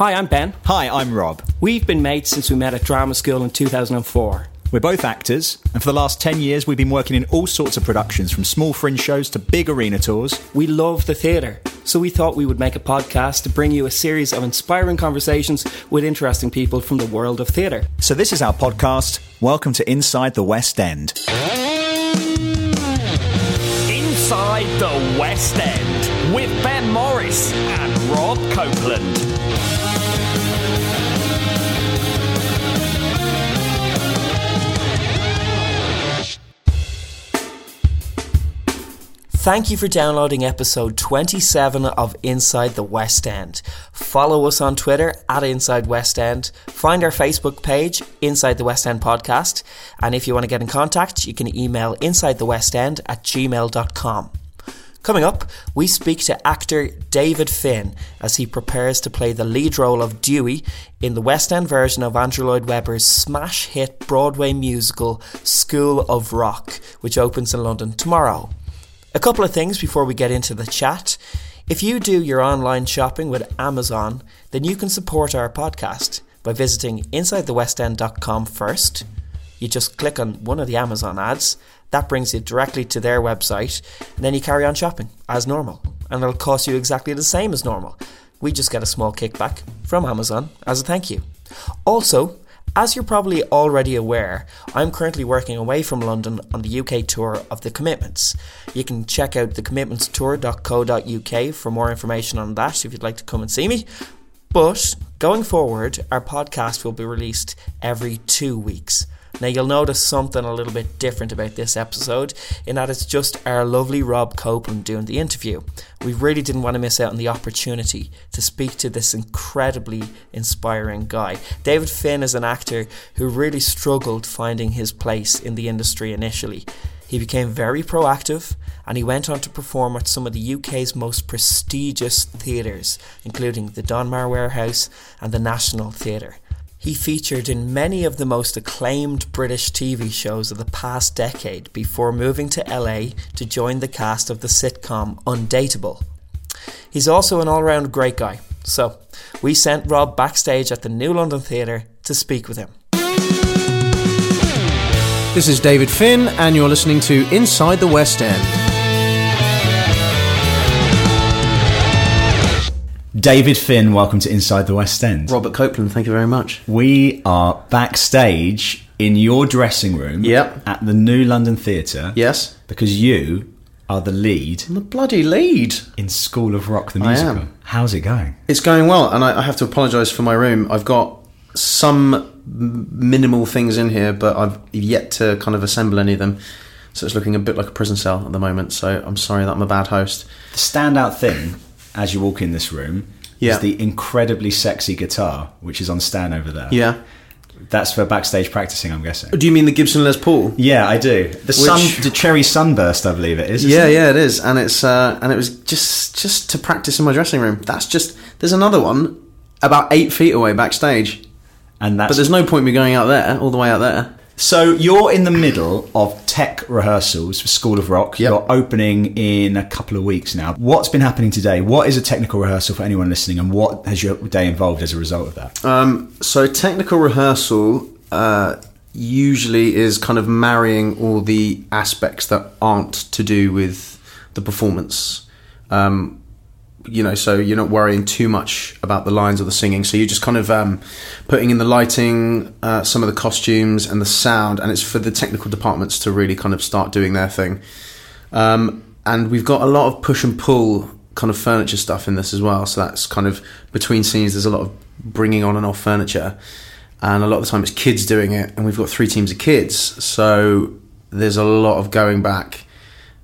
Hi, I'm Ben. Hi, I'm Rob. We've been mates since we met at drama school in 2004. We're both actors, and for the last 10 years, we've been working in all sorts of productions, from small fringe shows to big arena tours. We love the theatre, so we thought we would make a podcast to bring you a series of inspiring conversations with interesting people from the world of theatre. So, this is our podcast. Welcome to Inside the West End. Inside the West End with Ben Morris and Rob Copeland. Thank you for downloading episode 27 of Inside the West End. Follow us on Twitter at Inside West End. Find our Facebook page, Inside the West End Podcast. And if you want to get in contact, you can email insidethewestend at gmail.com. Coming up, we speak to actor David Finn as he prepares to play the lead role of Dewey in the West End version of Andrew Lloyd Webber's smash hit Broadway musical School of Rock, which opens in London tomorrow. A couple of things before we get into the chat. If you do your online shopping with Amazon, then you can support our podcast by visiting insidethewestend.com first. You just click on one of the Amazon ads, that brings you directly to their website, and then you carry on shopping as normal. And it'll cost you exactly the same as normal. We just get a small kickback from Amazon as a thank you. Also, as you're probably already aware, I'm currently working away from London on the UK tour of The Commitments. You can check out thecommitmentstour.co.uk for more information on that if you'd like to come and see me. But going forward, our podcast will be released every two weeks. Now, you'll notice something a little bit different about this episode in that it's just our lovely Rob Copeland doing the interview. We really didn't want to miss out on the opportunity to speak to this incredibly inspiring guy. David Finn is an actor who really struggled finding his place in the industry initially. He became very proactive and he went on to perform at some of the UK's most prestigious theatres, including the Donmar Warehouse and the National Theatre. He featured in many of the most acclaimed British TV shows of the past decade before moving to LA to join the cast of the sitcom Undateable. He's also an all round great guy, so we sent Rob backstage at the New London Theatre to speak with him. This is David Finn, and you're listening to Inside the West End. David Finn, welcome to Inside the West End. Robert Copeland, thank you very much. We are backstage in your dressing room Yep. at the New London Theatre. Yes? Because you are the lead I'm the bloody lead. in School of Rock the musical. How's it going? It's going well, and I, I have to apologise for my room. I've got some minimal things in here, but I've yet to kind of assemble any of them. So it's looking a bit like a prison cell at the moment. So I'm sorry that I'm a bad host. The standout thing as you walk in this room Yeah. is the incredibly sexy guitar, which is on stand over there. Yeah. That's for backstage practicing, I'm guessing. Do you mean the Gibson Les Paul? Yeah, I do. The sun, the cherry sunburst, I believe it Yeah, it? yeah, it is, and it's uh, and it was just just to practice in my dressing room. That's just there's another one about eight feet away backstage, And that's but there's no point me going out there, all the way out there. So you're in the middle of tech rehearsals for School of Rock. Yep. You're opening in a couple of weeks now. What's been happening today? What is a technical rehearsal for anyone listening, and what has your day involved as a result of that? Um, so technical rehearsal uh, usually is kind of marrying all the aspects that aren't to do with the performance. Um, you know, so you're not worrying too much about the lines or the singing. So you're just kind of um, putting in the lighting, uh, some of the costumes, and the sound, and it's for the technical departments to really kind of start doing their thing. Um, and we've got a lot of push and pull kind of furniture stuff in this as well. So that's kind of between scenes. There's a lot of bringing on and off furniture, and a lot of the time it's kids doing it. And we've got three teams of kids, so there's a lot of going back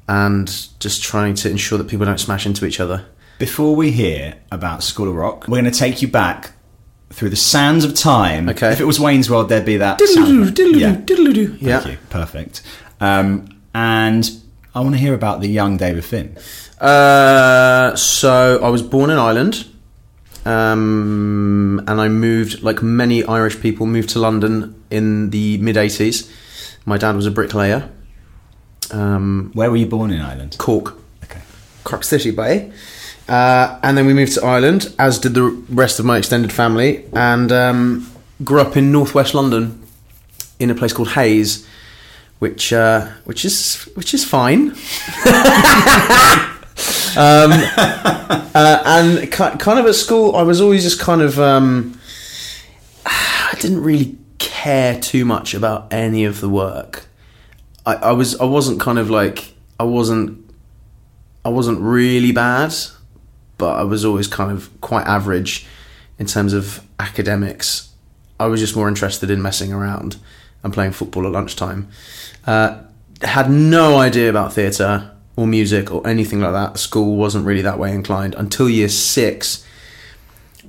and just trying to ensure that people don't smash into each other. Before we hear about School of Rock, we're going to take you back through the sands of time. Okay. If it was Wayne's World, there'd be that. sound. Yeah. Thank Yeah. you. Perfect. Um, and I want to hear about the young David Finn. Uh, so I was born in Ireland, um, and I moved, like many Irish people, moved to London in the mid '80s. My dad was a bricklayer. Um, Where were you born in Ireland? Cork, Okay. Cork City, by Uh, and then we moved to Ireland, as did the rest of my extended family, and um, grew up in northwest London in a place called Hayes, which uh, which is which is fine. um, uh, and kind of at school, I was always just kind of um, I didn't really care too much about any of the work. I, I was I wasn't kind of like I wasn't I wasn't really bad, but I was always kind of quite average in terms of academics. I was just more interested in messing around and playing football at lunchtime. Uh, had no idea about theatre or music or anything like that. School wasn't really that way inclined until year six,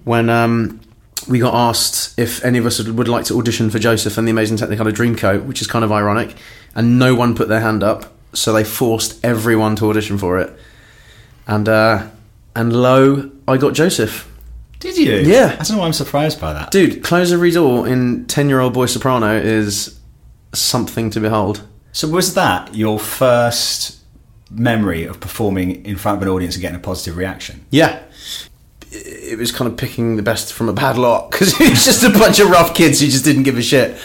when um, we got asked if any of us would, like to audition for Joseph and the Amazing Technicolor Dreamcoat, which is kind of ironic, and no one put their hand up, so they forced everyone to audition for it, and uh, and lo, I got Joseph. Did you? Yeah. I don't know why I'm surprised by that. Dude, close every door in ten year old boy soprano is something to behold. So was that your first memory of performing in front of an audience and getting a positive reaction? Yeah. It was kind of picking the best from a bad lot because it was just a bunch of rough kids who just didn't give a shit.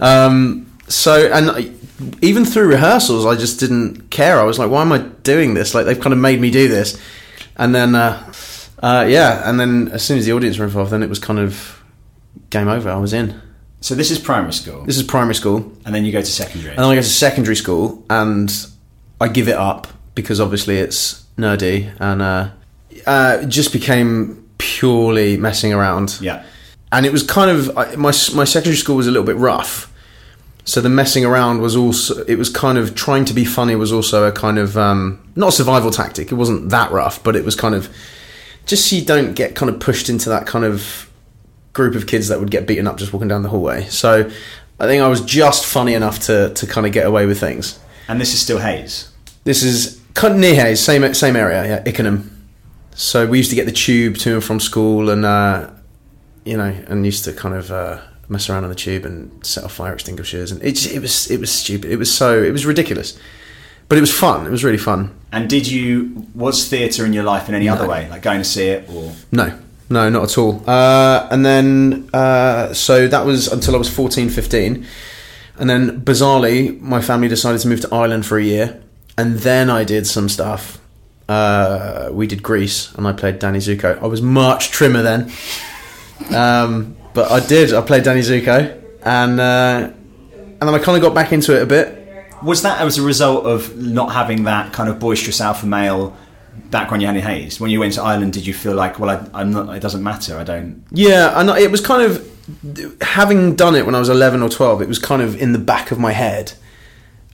Um, so, and I, even through rehearsals, I just didn't care. I was like, why am I doing this? Like, they've kind of made me do this. And then, uh, uh, yeah, and then as soon as the audience were involved, then it was kind of game over. I was in. So this is primary school, This is primary school. and then you go to secondary. And then I go to secondary school and I give it up because obviously it's nerdy and uh, uh, just became purely messing around. yeah. And it was kind of I- my my secondary school was a little bit rough, so the messing around was also it was kind of trying to be funny was also a kind of um, not a survival tactic. It wasn't that rough, but it was kind of just so you don't get kind of pushed into that kind of group of kids that would get beaten up just walking down the hallway. So I think I was just funny enough to to kind of get away with things. And this is still Hayes. This is kind of near Hayes, same same area, yeah, Ickenham. So we used to get the tube to and from school, and uh, you know, and used to kind of uh, mess around on the tube and set off fire extinguishers, and it just, it was it was stupid. It was so it was ridiculous, but it was fun. It was really fun. And did you was theatre in your life in any other way, like going to see it or? No, no, not at all. Uh, and then, uh, so that was until I was 14, 15. And then, bizarrely, my family decided to move to Ireland for a year. And then I did some stuff. Uh, we did Grease, and I played Danny Zuko. I was much trimmer then. Um, but I did. I played Danny Zuko. And, uh, and then I kind of got back into it a bit. Was that as a result of not having that kind of boisterous alpha male background you had in Hayes? When you went to Ireland, did you feel like, well, I, I'm not. It doesn't matter. I don't. Yeah, and it was kind of having done it when I was eleven or twelve. It was kind of in the back of my head.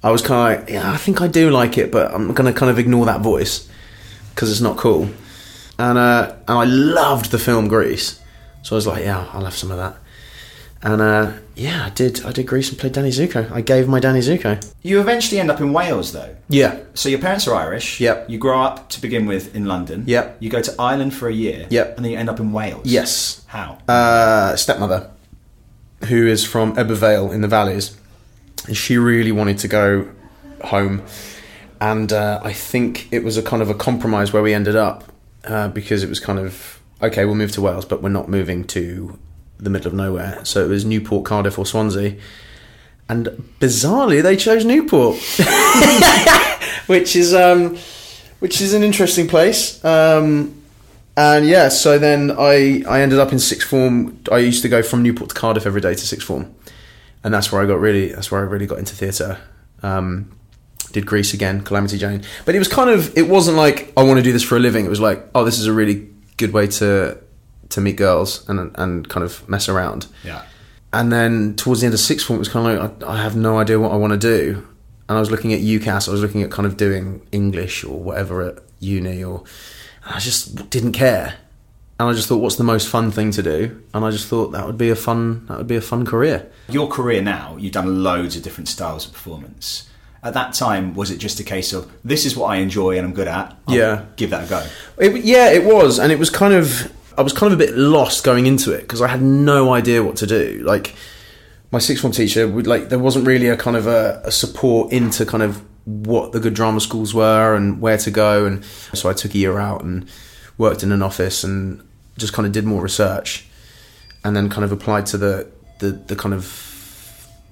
I was kind of like, yeah, I think I do like it, but I'm going to kind of ignore that voice because it's not cool. And uh, and I loved the film Grease, so I was like, yeah, I'll have some of that. And uh, yeah, I did. I did Grease and played Danny Zuko. I gave my Danny Zuko. You eventually end up in Wales, though. Yeah, So your parents are Irish. Yep. You grow up to begin with in London. Yep. You go to Ireland for a year. Yep. And then you end up in Wales. yes. How? uh, stepmother, who is from Ebbw Vale in the valleys, and she really wanted to go home, and uh, I think it was a kind of a compromise where we ended up uh, because it was kind of okay, we'll move to Wales, but we're not moving to the middle of nowhere. So it was Newport, Cardiff, or Swansea. And bizarrely, they chose Newport, which is um, which is an interesting place. Um, and yeah, so then I, I ended up in sixth form. I used to go from Newport to Cardiff every day to sixth form, and that's where I got really that's where I really got into theatre. Um, did Grease again, Calamity Jane, but it was kind of it wasn't like I want to do this for a living. It was like oh, this is a really good way to to meet girls and and kind of mess around. yeah. And then towards the end of sixth form, it was kind of like I, I have no idea what I want to do. And I was looking at UCAS. I was looking at kind of doing English or whatever at uni, or and I just didn't care. And I just thought, what's the most fun thing to do? And I just thought that would be a fun that would be a fun career. Your career now, you've done loads of different styles of performance. At that time, was it just a case of this is what I enjoy and I'm good at? I'll Yeah. Give that a go. It, yeah, it was, and it was kind of I was kind of a bit lost going into it because I had no idea what to do. Like my sixth form teacher would like there wasn't really a kind of a, a support into kind of what the good drama schools were and where to go, and so I took a year out and worked in an office and just kind of did more research, and then kind of applied to the the, the kind of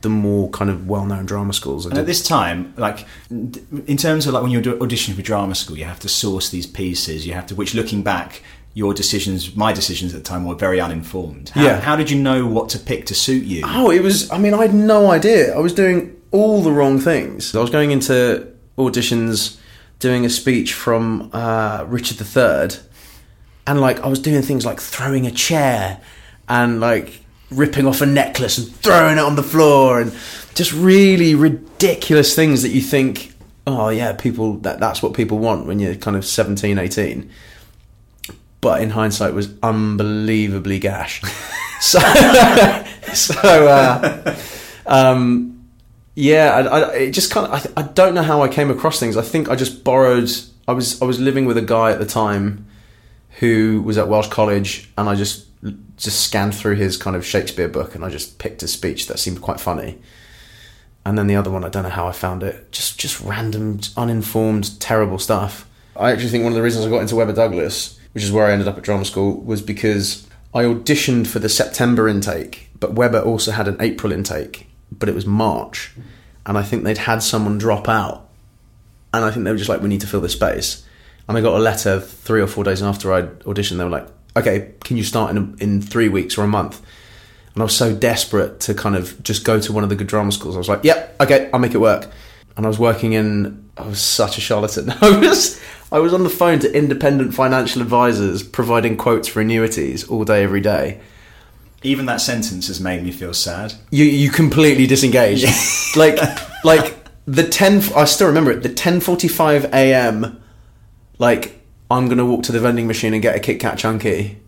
the more kind of well-known drama schools. And at this time, like in terms of like when you're auditioning for drama school, you have to source these pieces. You have to, which looking back, your decisions, my decisions at the time were very uninformed. How, Yeah. How did you know what to pick to suit you? Oh, it was. I mean, I had no idea. I was doing all the wrong things. I was going into auditions, doing a speech from uh, Richard III, and like I was doing things like throwing a chair and like ripping off a necklace and throwing it on the floor, and just really ridiculous things that you think, oh yeah, people that that's what people want when you're kind of 17, 18 but in hindsight was unbelievably gash. so, so uh, um, yeah, I, I, it just kind of. I, I don't know how I came across things. I think I just borrowed. I was I was living with a guy at the time who was at Welsh College, and I just just scanned through his kind of Shakespeare book, and I just picked a speech that seemed quite funny. And then the other one, I don't know how I found it. Just just random, uninformed, terrible stuff. I actually think one of the reasons I got into Webber Douglas, which is where I ended up at drama school, was because I auditioned for the September intake, but Webber also had an April intake, but it was March, and I think they'd had someone drop out, and I think they were just like, "We need to fill this space." And I got a letter three or four days after I'd auditioned. They were like, "Okay, can you start in in three weeks or a month?" And I was so desperate to kind of just go to one of the good drama schools. I was like, "Yep, okay, I'll make it work." And I was working in. I was such a charlatan. I was. I was on the phone to independent financial advisors providing quotes for annuities all day, every day. Even that sentence has made me feel sad. You you completely disengaged. like like the ten. I still remember it. The ten forty five a.m. Like I'm gonna walk to the vending machine and get a Kit Kat chunky.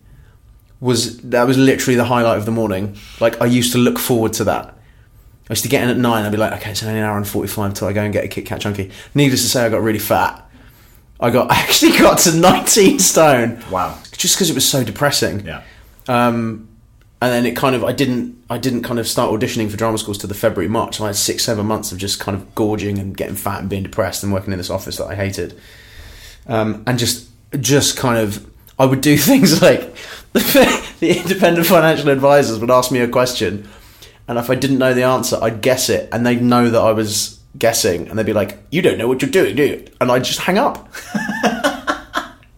Was that was literally the highlight of the morning. Like I used to look forward to that. I used to get in at nine. I'd be like, okay, it's only an hour and forty five till I go and get a Kit Kat chunky. Needless to say, I got really fat. I got I actually got to nineteen stone. Wow. Just because it was so depressing. Yeah. Um, and then it kind of I didn't I didn't kind of start auditioning for drama schools to the February March. So I had six seven months of just kind of gorging and getting fat and being depressed and working in this office that I hated, um, and just just kind of I would do things like the independent financial advisors would ask me a question, and if I didn't know the answer, I'd guess it, and they'd know that I was guessing, and they'd be like, "You don't know what you're doing, do you?" And I'd just hang up.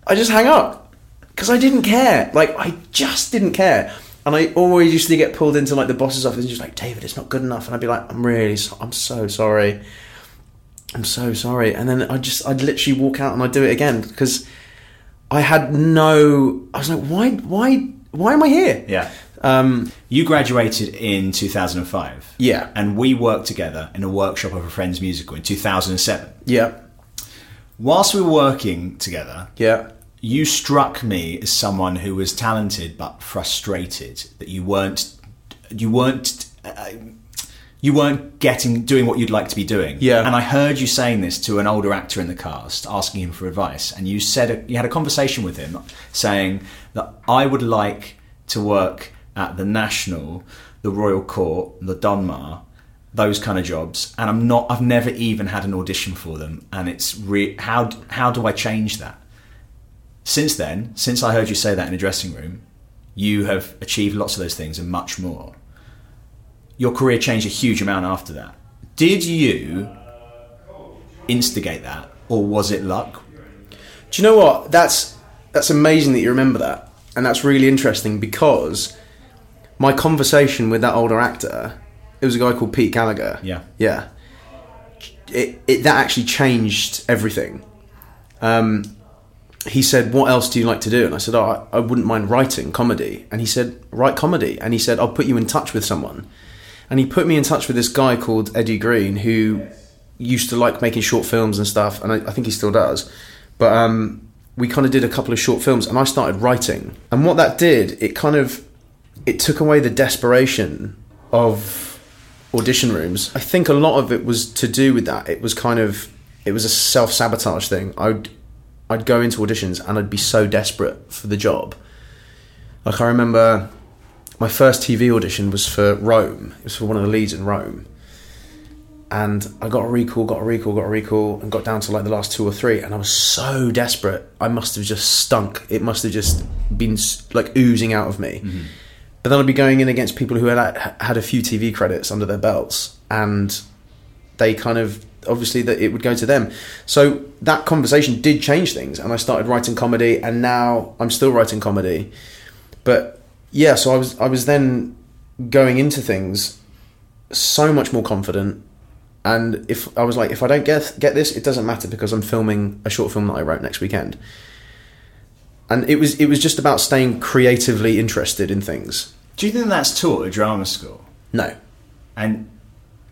I just hang up because I didn't care. Like I just didn't care. And I always used to get pulled into like the boss's office and just like David, it's not good enough. And I'd be like, I'm really, so- I'm so sorry. I'm so sorry. And then I just, I'd literally walk out and I'd do it again because I had no. I was like, why, why, why am I here? Yeah. Um, You graduated in 2005. Yeah. And we worked together in a workshop of a friend's musical in 2007. yeah, Whilst we were working together, yeah, you struck me as someone who was talented but frustrated that you weren't you weren't uh, you weren't getting doing what you'd like to be doing Yeah. and i heard you saying this to an older actor in the cast asking him for advice and you said you had a conversation with him saying that i would like to work at the national the royal court the donmar those kind of jobs and i'm not i've never even had an audition for them and it's re- how how do i change that since then, since I heard you say that in a dressing room, you have achieved lots of those things and much more. Your career changed a huge amount after that. Did you instigate that, or was it luck? Do you know what? That's that's amazing that you remember that, and that's really interesting because my conversation with that older actor, it was a guy called Pete Gallagher. Yeah. yeah. It, it that actually changed everything. Um, he said, "What else do you like to do?" And I said, "Oh, I, I wouldn't mind writing comedy." And he said, "Write comedy." And he said, "I'll put you in touch with someone." And he put me in touch with this guy called Eddie Green, who used to like making short films and stuff, and I, I think he still does. But um, we kind of did a couple of short films, and I started writing. And what that did, it kind of it took away the desperation of audition rooms. I think a lot of it was to do with that. It was kind of it was a self sabotage thing. I'd I'd go into auditions and I'd be so desperate for the job. Like I remember my first TV audition was for Rome. It was for one of the leads in Rome. and I got a recall, got a recall, got a recall, and got down to like the last two or three, and I was so desperate. I must have just stunk. It must have just been like oozing out of me. Mm-hmm. But then I'd be going in against people who had had a few TV credits under their belts, and they kind of obviously that it would go to them. So that conversation did change things, and I started writing comedy, and now I'm still writing comedy. But yeah, so I was I was then going into things so much more confident. And if I was like, if I don't get get this, it doesn't matter because I'm filming a short film that I wrote next weekend. And it was it was just about staying creatively interested in things. Do you think that's taught at drama school? No, And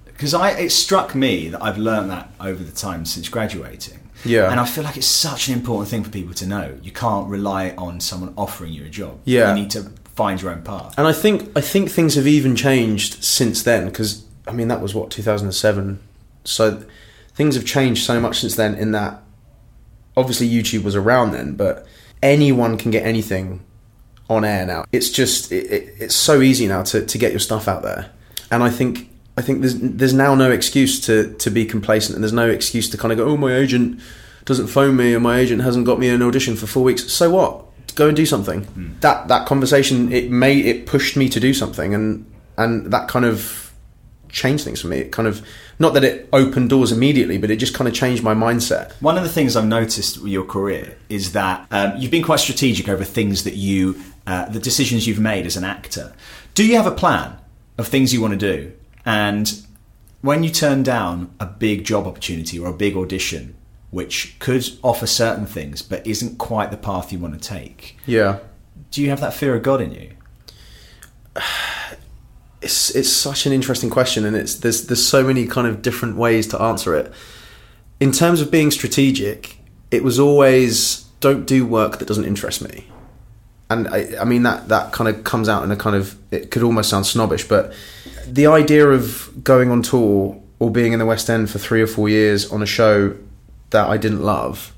because I, it struck me that I've learned that over the time since graduating. Yeah. And I feel like it's such an important thing for people to know. You can't rely on someone offering you a job. Yeah. You need to find your own path. And I think I think things have even changed since then because I mean that was what 2007. So things have changed so much since then. In that, obviously YouTube was around then, but anyone can get anything on air now. It's just it, it, it's so easy now to, to get your stuff out there. And I think I think there's there's now no excuse to to be complacent, and there's no excuse to kind of go, oh my agent doesn't phone me, and my agent hasn't got me an audition for four weeks. So what? Go and do something. That that conversation it made it pushed me to do something, and and that kind of changed things for me. It kind of not that it opened doors immediately, but it just kind of changed my mindset. One of the things I've noticed with your career is that um, you've been quite strategic over things that you, uh, the decisions you've made as an actor. Do you have a plan of things you want to do? And when you turn down a big job opportunity or a big audition, which could offer certain things but isn't quite the path you want to take, Yeah. do you have that fear of God in you? it's it's such an interesting question, and it's there's there's so many kind of different ways to answer it. In terms of being strategic, it was always don't do work that doesn't interest me, and I, I mean that that kind of comes out in a kind of it could almost sound snobbish, but the idea of going on tour or being in the West End for three or four years on a show that I didn't love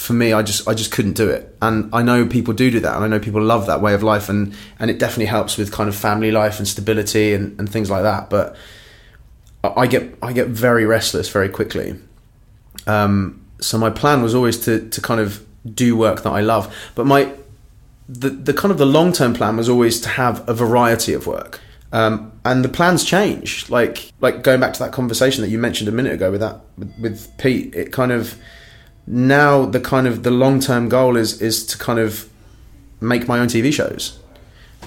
for me, I just I just couldn't do it. And I know people do do that, and I know people love that way of life, and and it definitely helps with kind of family life and stability and, and things like that. But I get I get very restless very quickly. Um, so my plan was always to to kind of do work that I love, but my the the kind of the long term plan was always to have a variety of work. Um, and the plans change. Like like going back to that conversation that you mentioned a minute ago with that with, with Pete, it kind of now the kind of the long term goal is is to kind of make my own TV shows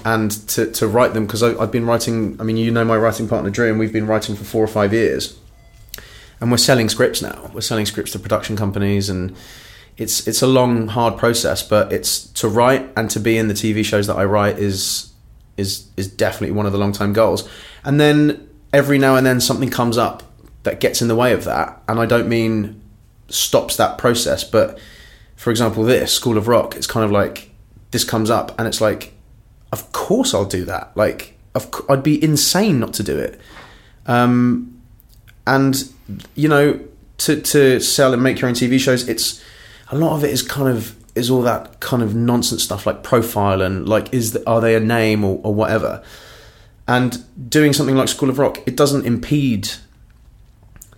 and to, to write them because I've been writing. I mean, you know my writing partner Drew, and we've been writing for four or five years, and we're selling scripts now. We're selling scripts to production companies, and it's it's a long, hard process. But it's to write and to be in the TV shows that I write is is is definitely one of the long term goals. And then every now and then something comes up that gets in the way of that, and I don't mean stops that process. But for example, this School of Rock, it's kind of like this comes up, and it's like, of course I'll do that. Like, I'd be insane not to do it. Um, and you know, to to sell and make your own TV shows, it's a lot of it is kind of is all that kind of nonsense stuff like profile and like is the, are they a name or, or whatever. And doing something like School of Rock, it doesn't impede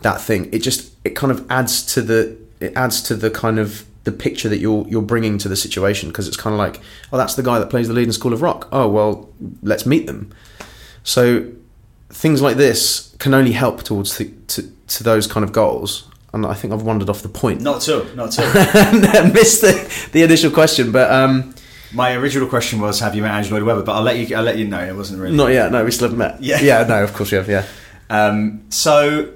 that thing. It just it kind of adds to the it adds to the kind of the picture that you're you're bringing to the situation because it's kind of like oh that's the guy that plays the lead in School of Rock. Oh well, let's meet them. So things like this can only help towards the, to to those kind of goals. And I think I've wandered off the point. Not at all, not at all. missed the, the initial question, but um, My original question was, have you met Angela Lloyd Webber? But I'll let you. I'll let you know. It wasn't really. not yet. No, we still haven't met. Yeah. yeah. No, of course we have. Yeah, Um, so,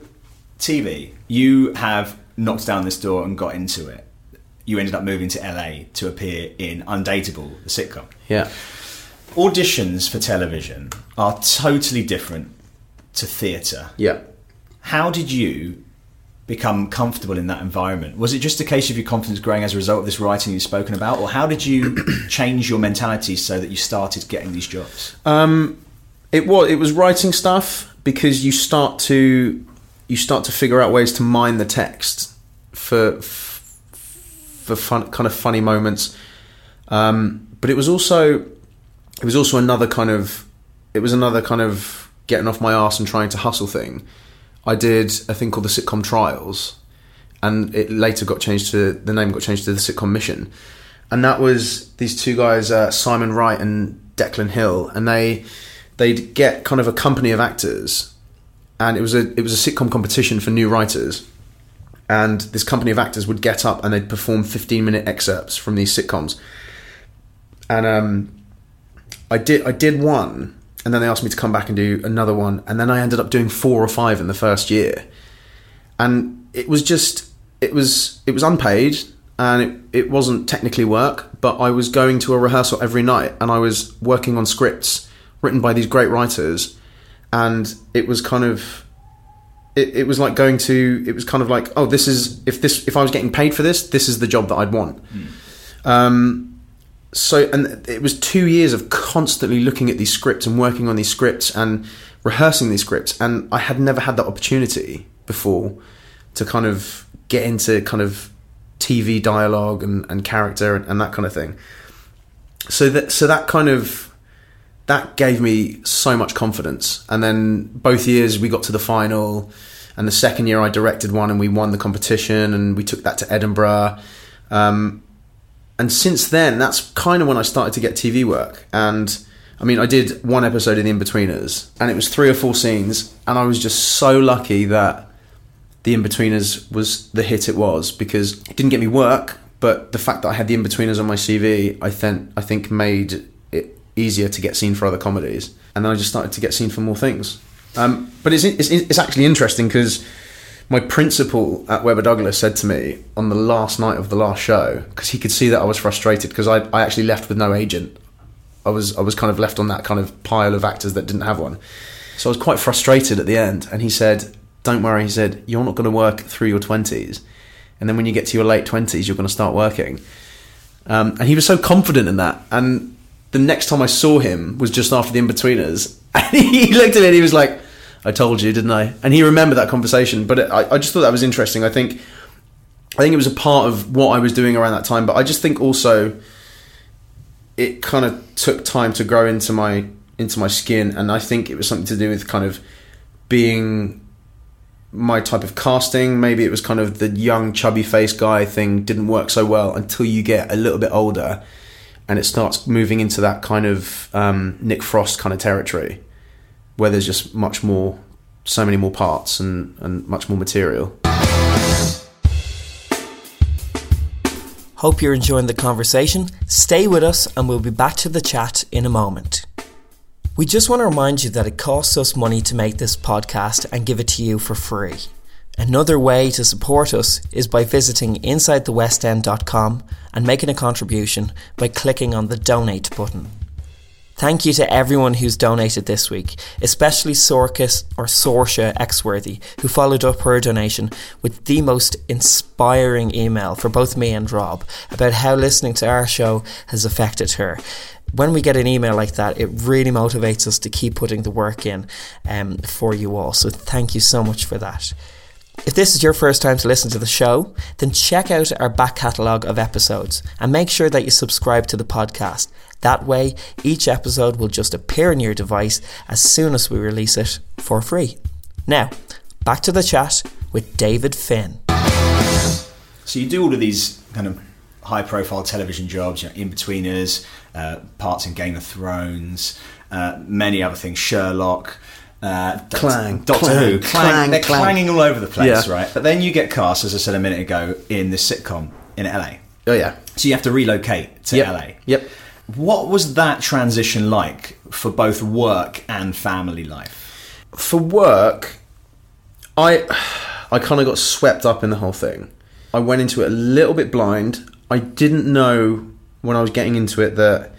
TV, you have knocked down this door and got into it. You ended up moving to LA to appear in Undateable, the sitcom. yeah. Auditions for television are totally different to theatre. Yeah. How did you become comfortable in that environment? Was it just a case of your confidence growing as a result of this writing you've spoken about, or how did you change your mentality so that you started getting these jobs? Um, it was it was writing stuff because you start to you start to figure out ways to mine the text for for fun kind of funny moments. Um, but it was also it was also another kind of it was another kind of getting off my arse and trying to hustle thing. I did a thing called the sitcom trials, and it later got changed to the name got changed to the sitcom mission, and that was these two guys, uh, Simon Wright and Declan Hill, and they they'd get kind of a company of actors, and it was a it was a sitcom competition for new writers, and this company of actors would get up and they'd perform fifteen minute excerpts from these sitcoms, and um, I did I did one, and then they asked me to come back and do another one, and then I ended up doing four or five in the first year, and it was just it was it was unpaid. And it, it wasn't technically work, but I was going to a rehearsal every night. And I was working on scripts written by these great writers, and it was kind of it, it was like going to it was kind of like oh this is if this if I was getting paid for this this is the job that I'd want. Um, so and it was two years of constantly looking at these scripts and working on these scripts and rehearsing these scripts and i had never had that opportunity before to kind of get into kind of tv dialogue and, and character and, and that kind of thing. So that so that kind of that gave me so much confidence. And then both years we got to the final and the second year i directed one and we won the competition and we took that to edinburgh. Um, and since then, that's kind of when I started to get TV work. And I mean, I did one episode of The Inbetweeners, and it was three or four scenes, and I was just so lucky that The Inbetweeners was the hit it was because it didn't get me work, but the fact that I had The Inbetweeners on my CV, I think I think made it easier to get seen for other comedies, and then I just started to get seen for more things. Um, but it's, it's it's actually interesting because my principal at Webber Douglas said to me on the last night of the last show because he could see that I was frustrated because I, I actually left with no agent. I was I was kind of left on that kind of pile of actors that didn't have one. So I was quite frustrated at the end, and he said, "Don't worry," he said, "You're not going to work through your twenties, and then when you get to your late twenties, you're going to start working." Um, and he was so confident in that. And the next time I saw him was just after the Inbetweeners, and he looked at me and he was like I told you, didn't I? And he remembered that conversation. But it, I, I just thought that was interesting. I think, I think it was a part of what I was doing around that time. But I just think also, it kind of took time to grow into my into my skin, and I think it was something to do with kind of being my type of casting. Maybe it was kind of the young chubby face guy thing didn't work so well until you get a little bit older, and it starts moving into that kind of um, Nick Frost kind of territory where there's just much more, so many more parts and, and much more material. Hope you're enjoying the conversation. Stay with us and we'll be back to the chat in a moment. We just want to remind you that it costs us money to make this podcast and give it to you for free. Another way to support us is by visiting insidethewestend.com and making a contribution by clicking on the donate button. Thank you to everyone who's donated this week, especially Sorkis or Sorsha Xworthy, who followed up her donation with the most inspiring email for both me and Rob about how listening to our show has affected her. When we get an email like that, it really motivates us to keep putting the work in um, for you all. So thank you so much for that. If this is your first time to listen to the show, then check out our back catalogue of episodes and make sure that you subscribe to the podcast. That way, each episode will just appear in your device as soon as we release it for free. Now, back to the chat with David Finn. So you do all of these kind of high profile television jobs, you know, Inbetweeners, uh, parts in Game of Thrones, uh, many other things, Sherlock. Uh, Clang, Doctor clang, Who, clang, clang, they're clang. clanging all over the place, Yeah. right? But then you get cast, as I said a minute ago, in this sitcom in LA. Oh yeah. So you have to relocate to Yep. LA. Yep. What was that transition like for both work and family life? For work, I I kind of got swept up in the whole thing. I went into it a little bit blind. I didn't know when I was getting into it that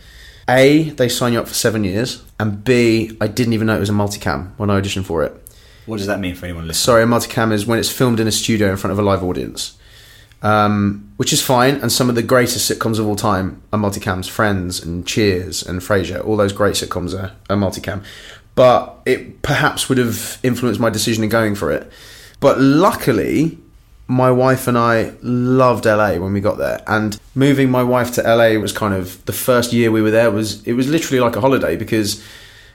A, they sign you up for seven years, and B, I didn't even know it was a multicam when I auditioned for it. What does that mean for anyone listening? Sorry, a multicam is when it's filmed in a studio in front of a live audience, um, which is fine. And some of the greatest sitcoms of all time are multicams. Friends and Cheers and Frasier, all those great sitcoms are, are multicam. But it perhaps would have influenced my decision in going for it. But luckily, my wife and I loved LA when we got there, and moving my wife to LA was kind of the first year we were there was it was literally like a holiday because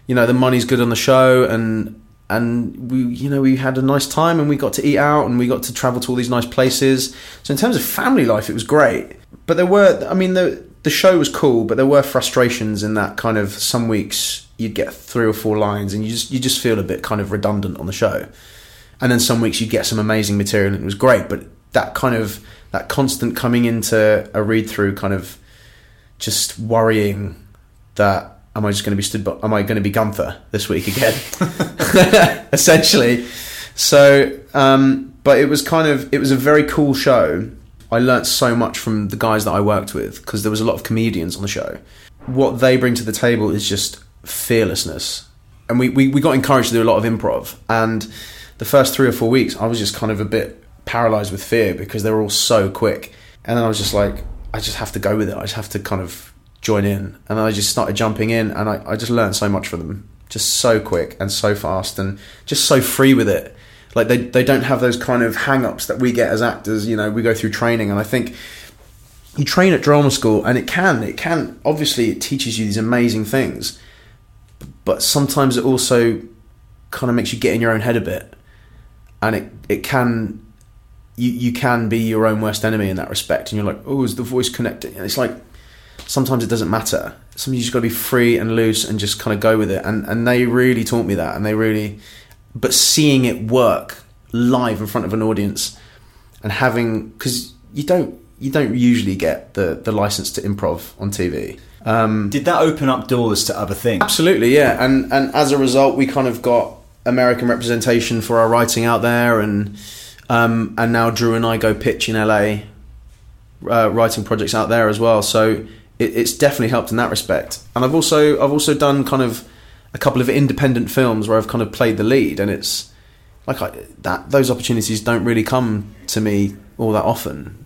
you know the money's good on the show and and we you know we had a nice time and we got to eat out and we got to travel to all these nice places. So in terms of family life, it was great. But there were, I mean, the the show was cool, but there were frustrations in that kind of some weeks you'd get three or four lines and you just you just feel a bit kind of redundant on the show. And then some weeks you'd get some amazing material and it was great, but that kind of that constant coming into a read through kind of just worrying that am I just going to be stood by, am I going to be Gunther this week again? Essentially. So um, but it was kind of it was a very cool show. I learnt so much from the guys that I worked with because there was a lot of comedians on the show. What they bring to the table is just fearlessness. And we, we, we got encouraged to do a lot of improv. And the first three or four weeks I was just kind of a bit paralyzed with fear because they were all so quick and then I was just like I just have to go with it I just have to kind of join in. And I just started jumping in, and I, I just learned so much from them. Just so quick and so fast, and just so free with it. Like they they don't have those kind of hang ups that we get as actors. You know, we go through training, and I think you train at drama school, and it can it can obviously it teaches you these amazing things, but sometimes it also kind of makes you get in your own head a bit, and it it can you you can be your own worst enemy in that respect, and you're like, oh, is the voice connecting? And it's like sometimes it doesn't matter. Sometimes you just got to be free and loose and just kind of go with it. And and they really taught me that. And they really, but seeing it work live in front of an audience and having because you don't you don't usually get the the license to improv on TV. Um, Did that open up doors to other things? Absolutely, yeah. And and as a result, we kind of got American representation for our writing out there, and um, and now Drew and I go pitch in LA, uh, writing projects out there as well. So it, it's definitely helped in that respect. And I've also I've also done kind of a couple of independent films where I've kind of played the lead, and it's like I, that. Those opportunities don't really come to me all that often.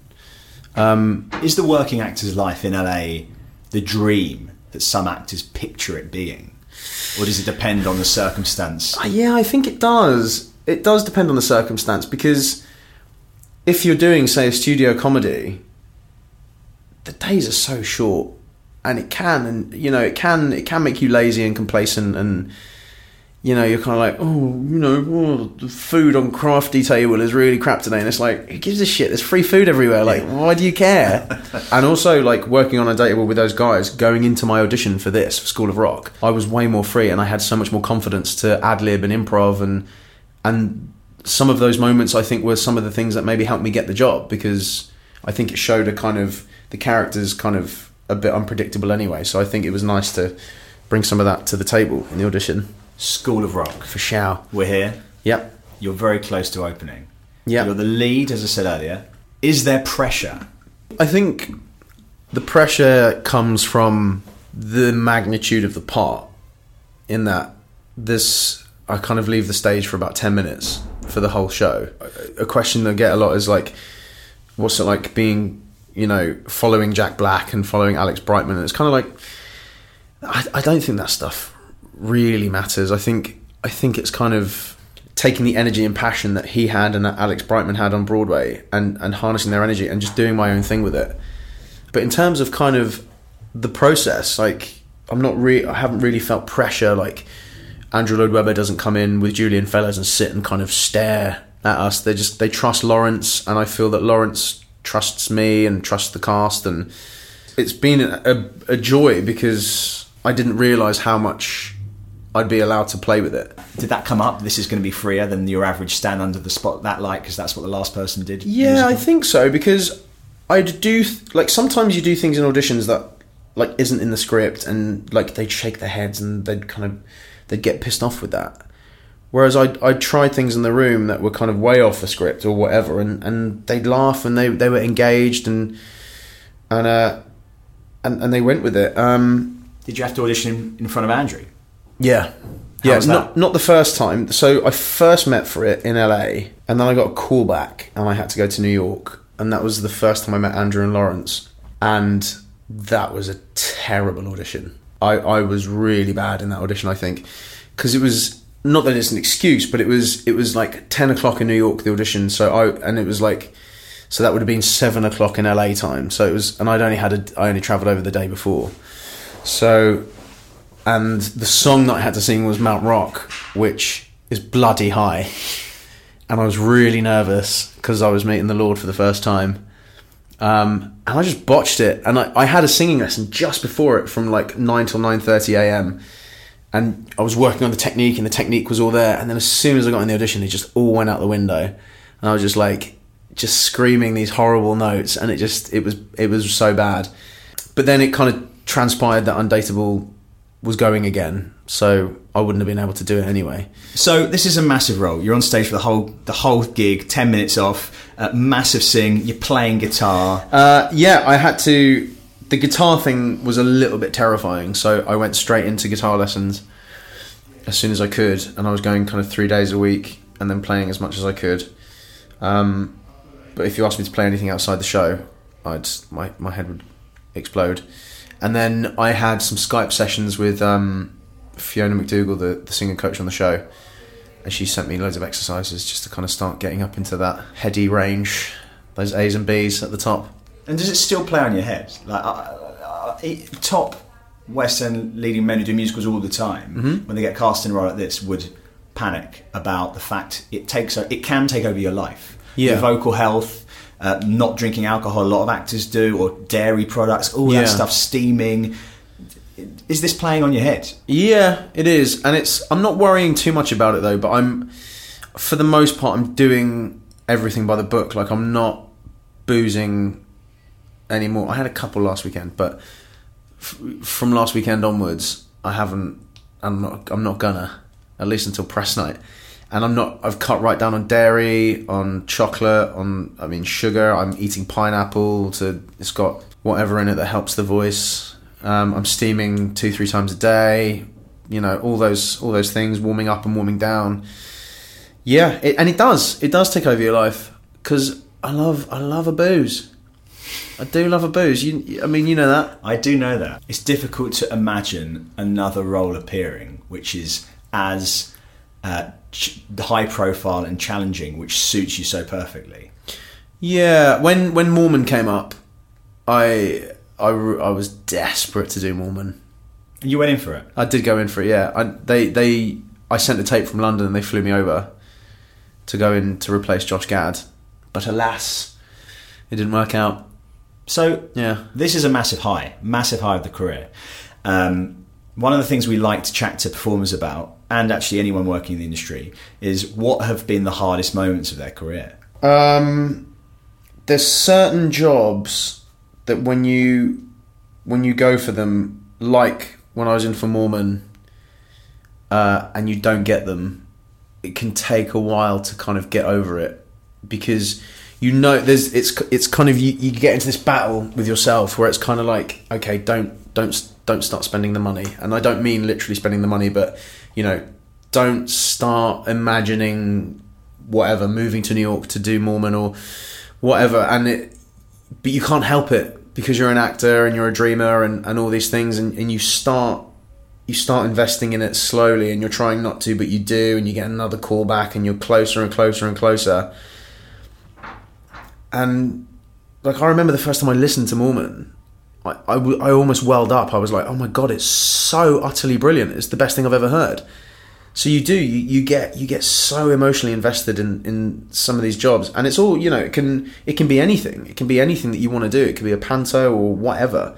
Um, Is the working actor's life in LA the dream that some actors picture it being? Or does it depend on the circumstance? Uh, Yeah, I think it does. It does depend on the circumstance because if you're doing, say, a studio comedy, the days are so short, and it can, and you know, it can, it can make you lazy and complacent, and you know, you're kind of like, oh, you know, oh, the food on crafty table is really crap today, and it's like, who gives a shit? There's free food everywhere. Like, why do you care? and also, like working on a table with those guys, going into my audition for this for School of Rock, I was way more free, and I had so much more confidence to ad lib and improv, and and some of those moments I think were some of the things that maybe helped me get the job because I think it showed a kind of the characters kind of a bit unpredictable anyway. So I think it was nice to bring some of that to the table in the audition School of Rock. for Shao. We're here. Yep. You're very close to opening. Yeah. You're the lead, as I said earlier. Is there pressure? I think the pressure comes from the magnitude of the part. In that, this I kind of leave the stage for about ten minutes for the whole show. A question I get a lot is like, "What's it like being, you know, following Jack Black and following Alex Brightman?" And it's kind of like, I, I don't think that stuff really matters. I think I think it's kind of taking the energy and passion that he had and that Alex Brightman had on Broadway and, and harnessing their energy and just doing my own thing with it. But in terms of kind of the process, like I'm not really, I haven't really felt pressure. Like Andrew Lloyd Webber doesn't come in with Julian Fellowes and sit and kind of stare at us. They just they trust Laurence, and I feel that Laurence trusts me and trusts the cast, and it's been a, a, a joy because I didn't realize how much I'd be allowed to play with it. Did that come up? This is going to be freer than your average stand under the spot that light because that's what the last person did. Yeah, I think so because I do th- like sometimes you do things in auditions that like isn't in the script and like they'd shake their heads and they'd kind of they'd get pissed off with that. Whereas I I tried things in the room that were kind of way off the script or whatever and, and they'd laugh and they they were engaged and and uh and, and they went with it. Um Did you have to audition in front of Andrew? Yeah. How yeah, not not the first time. So I first met for it in LA, and then I got a call back, and I had to go to New York, and that was the first time I met Andrew and Laurence, and that was a terrible audition. I, I was really bad in that audition, I think, because it was not that it's an excuse, but it was it was like ten o'clock in New York the audition, so I and it was like so that would have been seven o'clock in LA time. So it was, and I'd only had a, I only travelled over the day before, so and the song that I had to sing was Mount Rock, which is bloody high, and I was really nervous because I was meeting the Lord for the first time. Um, and I just botched it, and I, I had a singing lesson just before it from like nine till nine thirty a.m. And I was working on the technique, and the technique was all there. And then as soon as I got in the audition, it just all went out the window, and I was just like, just screaming these horrible notes, and it just it was it was so bad. But then it kind of transpired that Undateable was going again, so I wouldn't have been able to do it anyway. So this is a massive role. You're on stage for the whole the whole gig, ten minutes off, uh, massive sing. You're playing guitar. Uh, yeah, I had to. The guitar thing was a little bit terrifying, so I went straight into guitar lessons as soon as I could, and I was going kind of three days a week and then playing as much as I could. Um, but if you asked me to play anything outside the show, I'd my my head would explode. And then I had some Skype sessions with um, Fiona McDougall, the, the singer coach on the show, and she sent me loads of exercises just to kind of start getting up into that heady range, those A's and B's at the top. And does it still play on your head? Like uh, uh, top West End leading men who do musicals all the time, Mm-hmm. when they get cast in a role like this, would panic about the fact it takes it can take over your life. Yeah. Your vocal health, uh, not drinking alcohol. A lot of actors do, or dairy products, all Yeah. that stuff, steaming. Is this playing on your head? Yeah, it is, and it's. I'm not worrying too much about it though. But I'm, for the most part, I'm doing everything by the book. Like I'm not boozing anymore. I had a couple last weekend, but f- from last weekend onwards, I haven't. I'm not. I'm not gonna. At least until press night. And I'm not. I've cut right down on dairy, on chocolate, on. I mean sugar. I'm eating pineapple. To it's got whatever in it that helps the voice. Um, I'm steaming two, three times a day. You know all those all those things, warming up and warming down. Yeah, it, and it does. It does take over your life because I love I love a booze. I do love a booze. You, I mean, you know that. I do know that. It's difficult to imagine another role appearing which is as uh, ch- high profile and challenging, which suits you so perfectly. Yeah, when when Mormon came up, I I, I was desperate to do Mormon. You went in for it. I did go in for it. Yeah, I, they they I sent a tape from London and they flew me over to go in to replace Josh Gad, but alas, it didn't work out. So Yeah. this is a massive high, massive high of the career. Um, one of the things we like to chat to performers about, and actually anyone working in the industry, is what have been the hardest moments of their career. Um, there's certain jobs that when you when you go for them, like when I was in for Mormon, uh, and you don't get them, it can take a while to kind of get over it because you know there's it's it's kind of you, you get into this battle with yourself where it's kind of like okay don't don't don't start spending the money and I don't mean literally spending the money but you know don't start imagining whatever moving to New York to do Mormon or whatever and it but you can't help it because you're an actor and you're a dreamer and, and all these things and, and you start you start investing in it slowly and you're trying not to but you do and you get another call back and you're closer and closer and closer. And like I remember the first time I listened to Mormon I, I, w- I almost welled up. I was like oh my god it's so utterly brilliant. It's the best thing I've ever heard. So you do you, you get you get so emotionally invested in, in some of these jobs. And it's all you know it can it can be anything. It can be anything that you want to do. It could be a panto or whatever.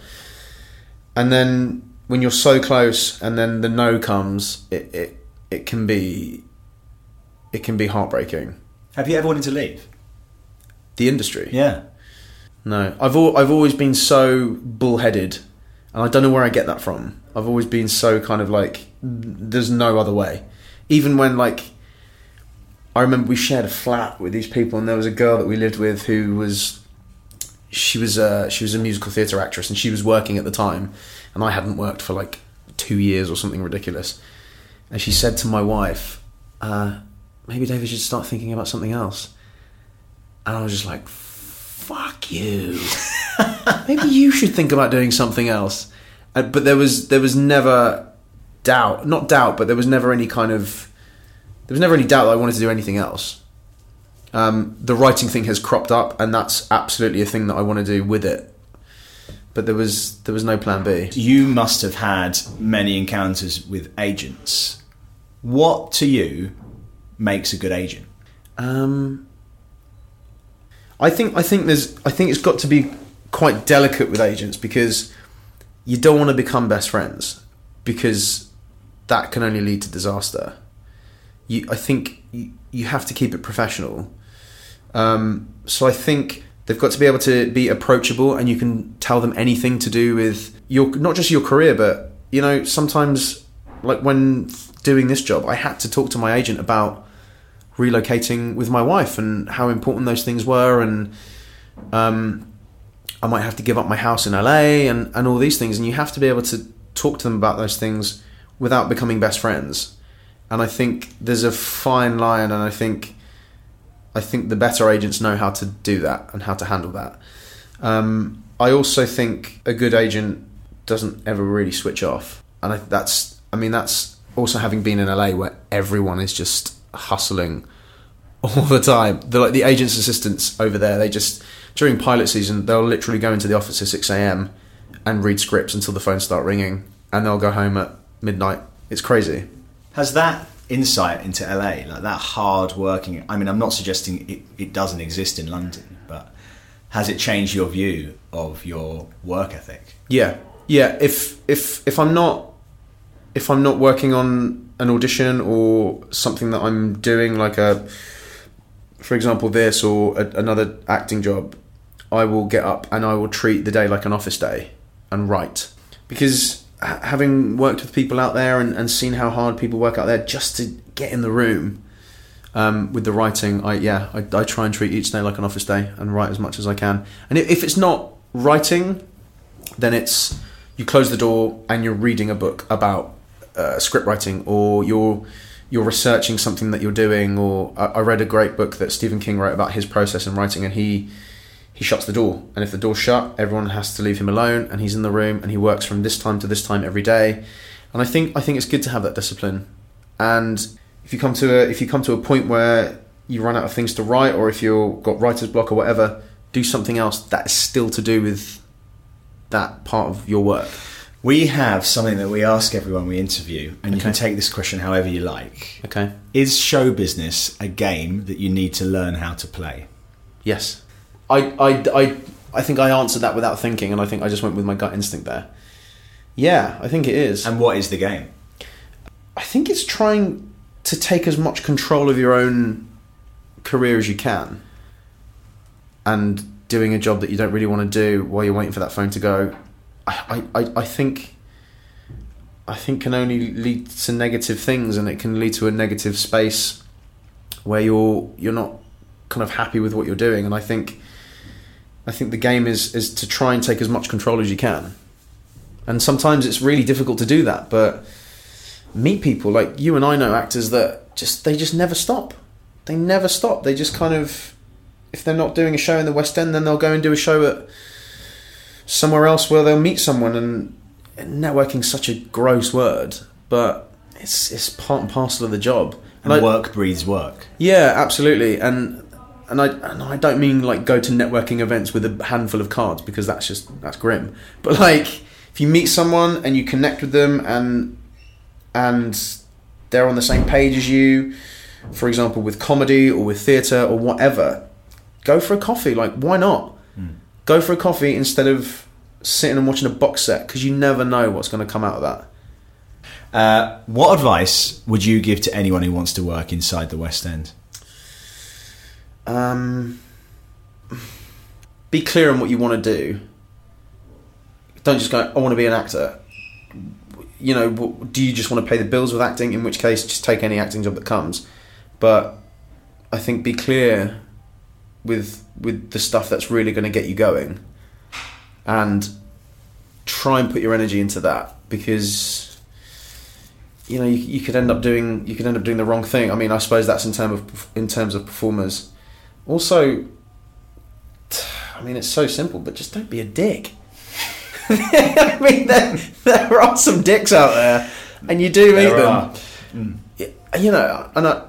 And then when you're so close and then the no comes it, it it can be it can be heartbreaking. Have you ever wanted to leave? the industry? Yeah. No. I've al- i've always been so bullheaded and i don't know where i get that from. I've always been so kind of like there's no other way. Even when like i remember we shared a flat with these people and there was a girl that we lived with who was she was a she was a musical theatre actress and she was working at the time and I hadn't worked for like two years or something ridiculous. And she said to my wife uh, maybe David should start thinking about something else. And I was just like fuck you maybe you should think about doing something else uh, but there was there was never doubt not doubt but there was never any kind of there was never any doubt that I wanted to do anything else um, the writing thing has cropped up, and that's absolutely a thing that I want to do with it. But there was there was no plan B. You must have had many encounters with agents. What to you makes a good agent? Um, I think I think there's I think it's got to be quite delicate with agents because you don't want to become best friends because that can only lead to disaster. You, I think you, you have to keep it professional. Um, so I think they've got to be able to be approachable, and you can tell them anything to do with your not just your career, but you know sometimes like when doing this job, I had to talk to my agent about relocating with my wife and how important those things were, and um, I might have to give up my house in LA and, and all these things, and you have to be able to talk to them about those things without becoming best friends. And I think there's a fine line, and I think I think the better agents know how to do that and how to handle that. Um, I also think a good agent doesn't ever really switch off, and I, that's I mean that's also having been in LA where everyone is just hustling all the time. The like the agents' assistants over there, they just during pilot season they'll literally go into the office at six a.m. and read scripts until the phones start ringing, and they'll go home at midnight. It's crazy. Has that insight into LA, like that hard working? I mean, I'm not suggesting it, it doesn't exist in London, but has it changed your view of your work ethic? Yeah, yeah. If if if I'm not if I'm not working on an audition or something that I'm doing, like a for example this or a, another acting job, I will get up and I will treat the day like an office day and write because having worked with people out there and, and seen how hard people work out there just to get in the room um, with the writing, I yeah, I, I try and treat each day like an office day and write as much as I can. And if, it's not writing, then it's you close the door and you're reading a book about uh, script writing or you're you're researching something that you're doing or I, I read a great book that Stephen King wrote about his process in writing and he he shuts the door. And if the door's shut everyone has to leave him alone and he's in the room and he works from this time to this time every day. And I think I think it's good to have that discipline. And if you come to a if you come to a point where you run out of things to write or if you've got writer's block or whatever do something else that is still to do with that part of your work We have something that we ask everyone we interview, and you Okay. can take this question however you like. okay Is show business a game that you need to learn how to play? Yes. I, I, I, I think I answered that without thinking, and I think I just went with my gut instinct there. Yeah, I think it is. And what is the game? I think it's trying to take as much control of your own career as you can and doing a job that you don't really want to do while you're waiting for that phone to go. I, I, I- think I think can only lead to negative things and it can lead to a negative space where you're you're not kind of happy with what you're doing and I think I think the game is is to try and take as much control as you can. And sometimes it's really difficult to do that, but meet people like you and I know actors that just they just never stop. They never stop. They just kind of if they're not doing a show in the West End, then they'll go and do a show at somewhere else where they'll meet someone. And, and networking's such a gross word, but it's it's part and parcel of the job. And I- work breeds work. yeah, absolutely. And and I and I don't mean like go to networking events with a handful of cards because that's just that's grim. But like if you meet someone and you connect with them and and they're on the same page as you, for example, with comedy or with theatre or whatever, go for a coffee. Like why not? Go for a coffee instead of sitting and watching a box set because you never know what's going to come out of that. Uh, what advice would you give to anyone who wants to work inside the West End? Um, be clear on what you want to do. Don't just go, I want to be an actor. You know, do you just want to pay the bills with acting? In which case, just take any acting job that comes. But I think be clear with with the stuff that's really going to get you going, and try and put your energy into that because you know you, you could end up doing you could end up doing the wrong thing. I mean, I suppose that's in terms of in terms of performers. Also, I mean, it's so simple, but just don't be a dick. I mean, there, there are some dicks out there, and you do meet There them. are. Yeah, You know, and I,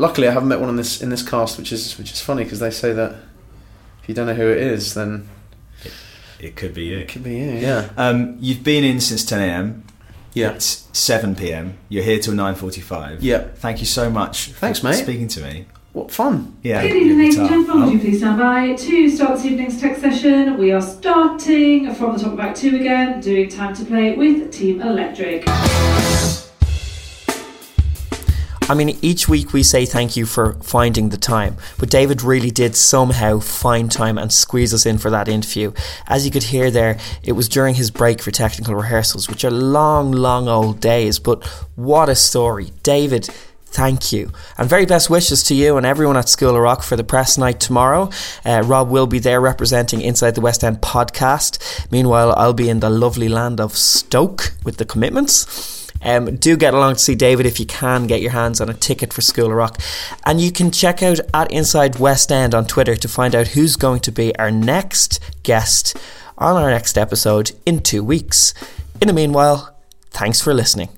luckily I haven't met one in this in this cast, which is which is funny because they say that if you don't know who it is, then It could be you. it could be you. Yeah. Um, you've been in since 10 a.m. Yeah. It's 7 p.m. You're here till 9:45. Yeah. Thank you so much. Thanks, for mate. Speaking to me. What fun. Yeah. Good evening, ladies and gentlemen. Would you please stand by to start this evening's tech session? We are starting from the top of Act 2 again, doing Time to Play with Team Electric. I mean, each week we say thank you for finding the time, but David really did somehow find time and squeeze us in for that interview. As you could hear there, it was during his break for technical rehearsals, which are long, long old days, but what a story. David, thank you. And very best wishes to you and everyone at School of Rock for the press night tomorrow. Uh, Rob will be there representing Inside the West End podcast. Meanwhile, I'll be in the lovely land of Stoke with the commitments. Um, do get along to see David if you can get your hands on a ticket for School of Rock. And you can check out at Inside West End on Twitter to find out who's going to be our next guest on our next episode in two weeks. In the meanwhile, thanks for listening.